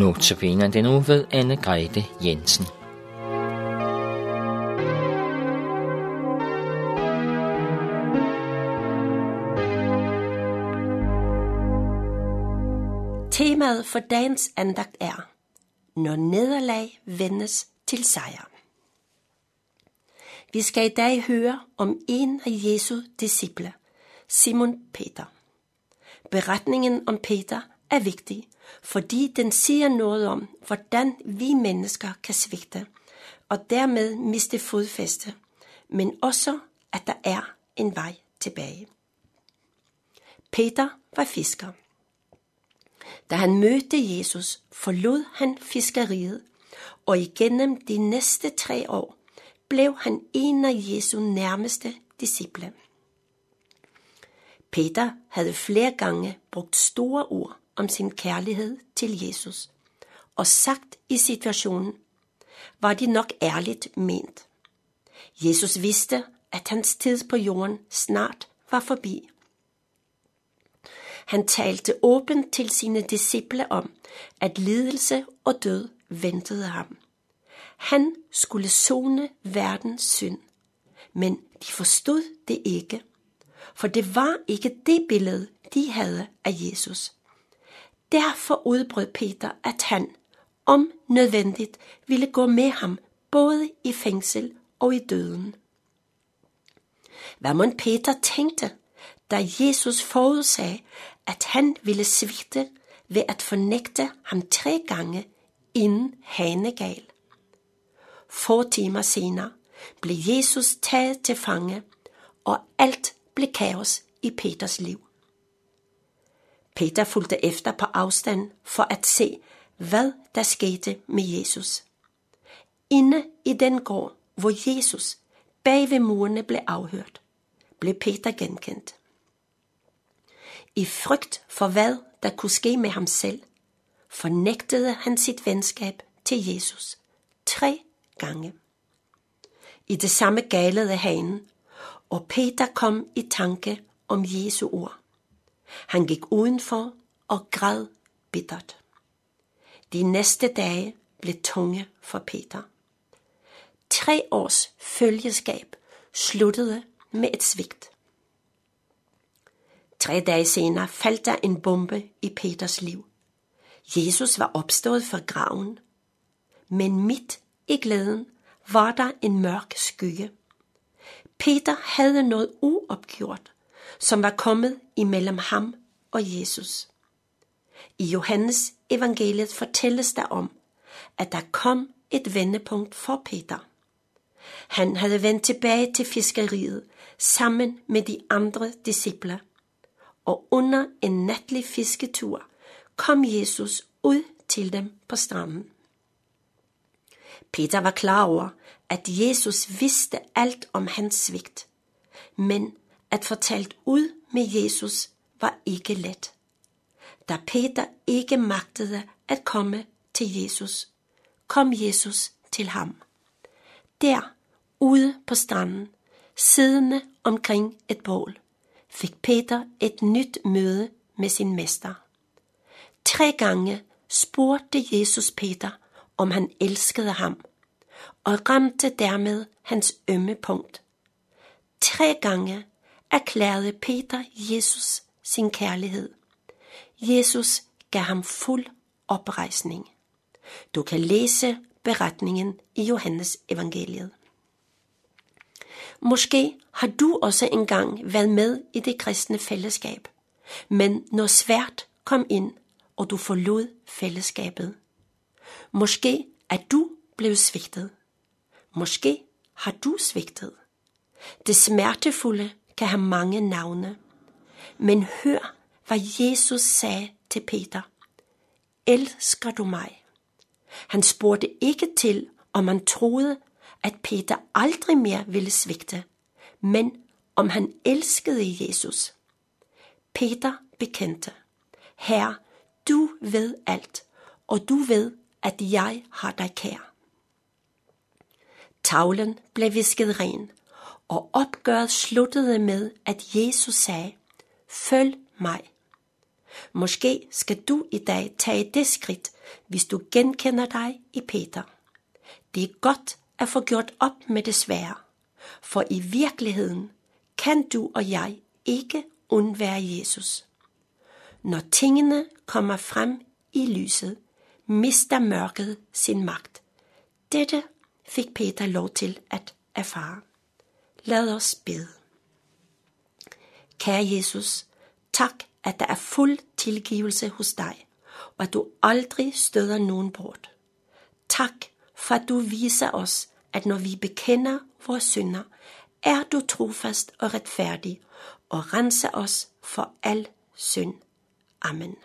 Notabene den nu ved Anne Grete Jensen. Temaet for dagens andagt er, når nederlag vendes til sejr. Vi skal i dag høre om en af Jesu disciple, Simon Peter. Beretningen om Peter er vigtig, fordi den siger noget om, hvordan vi mennesker kan svigte, og dermed miste fodfæste, men også, at der er en vej tilbage. Peter var fisker. Da han mødte Jesus, forlod han fiskeriet, og igennem de næste tre år blev han en af Jesu nærmeste disciple. Peter havde flere gange brugt store ord om sin kærlighed til Jesus, og sagt i situationen, var det nok ærligt ment. Jesus vidste, at hans tid på jorden snart var forbi. Han talte åbent til sine disciple om, at lidelse og død ventede ham. Han skulle zone verdens synd, men de forstod det ikke, for det var ikke det billede, de havde af Jesus. Derfor udbrød Peter, at han, om nødvendigt, ville gå med ham både i fængsel og i døden. Hvad man Peter tænkte, da Jesus forudsagde, at han ville svigte ved at fornægte ham tre gange inden hanegal. Få timer senere blev Jesus taget til fange, og alt blev kaos i Peters liv. Peter fulgte efter på afstand for at se, hvad der skete med Jesus. Inde i den gård, hvor Jesus bag ved murene blev afhørt, blev Peter genkendt. I frygt for hvad der kunne ske med ham selv, fornægtede han sit venskab til Jesus tre gange. I det samme galede hanen, og Peter kom i tanke om Jesu ord. Han gik udenfor og græd bittert. De næste dage blev tunge for Peter. Tre års følgeskab sluttede med et svigt. Tre dage senere faldt der en bombe i Peters liv. Jesus var opstået fra graven, men midt i glæden var der en mørk skygge. Peter havde noget uopgjort, som var kommet imellem ham og Jesus. I Johannes evangeliet fortælles der om, at der kom et vendepunkt for Peter. Han havde vendt tilbage til fiskeriet sammen med de andre disciple, og under en natlig fisketur kom Jesus ud til dem på stranden. Peter var klar over, at Jesus vidste alt om hans svigt, men at fortalt ud med Jesus var ikke let. Da Peter ikke magtede at komme til Jesus, kom Jesus til ham. Der, ude på stranden, siddende omkring et bål, fik Peter et nyt møde med sin mester. Tre gange spurgte Jesus Peter, om han elskede ham, og ramte dermed hans ømme punkt. Tre gange erklærede Peter Jesus sin kærlighed. Jesus gav ham fuld oprejsning. Du kan læse beretningen i Johannes evangeliet. Måske har du også engang været med i det kristne fællesskab, men når svært kom ind, og du forlod fællesskabet. Måske er du blevet svigtet. Måske har du svigtet. Det smertefulde kan have mange navne. Men hør, hvad Jesus sagde til Peter. Elsker du mig? Han spurgte ikke til, om han troede, at Peter aldrig mere ville svigte, men om han elskede Jesus. Peter bekendte, Herre, du ved alt, og du ved, at jeg har dig kær. Tavlen blev visket ren, og opgøret sluttede med, at Jesus sagde, følg mig. Måske skal du i dag tage det skridt, hvis du genkender dig i Peter. Det er godt at få gjort op med det svære, for i virkeligheden kan du og jeg ikke undvære Jesus. Når tingene kommer frem i lyset, mister mørket sin magt. Dette fik Peter lov til at erfare. Lad os bede. Kære Jesus, tak, at der er fuld tilgivelse hos dig, og at du aldrig støder nogen bort. Tak, for at du viser os, at når vi bekender vores synder, er du trofast og retfærdig og renser os for al synd. Amen.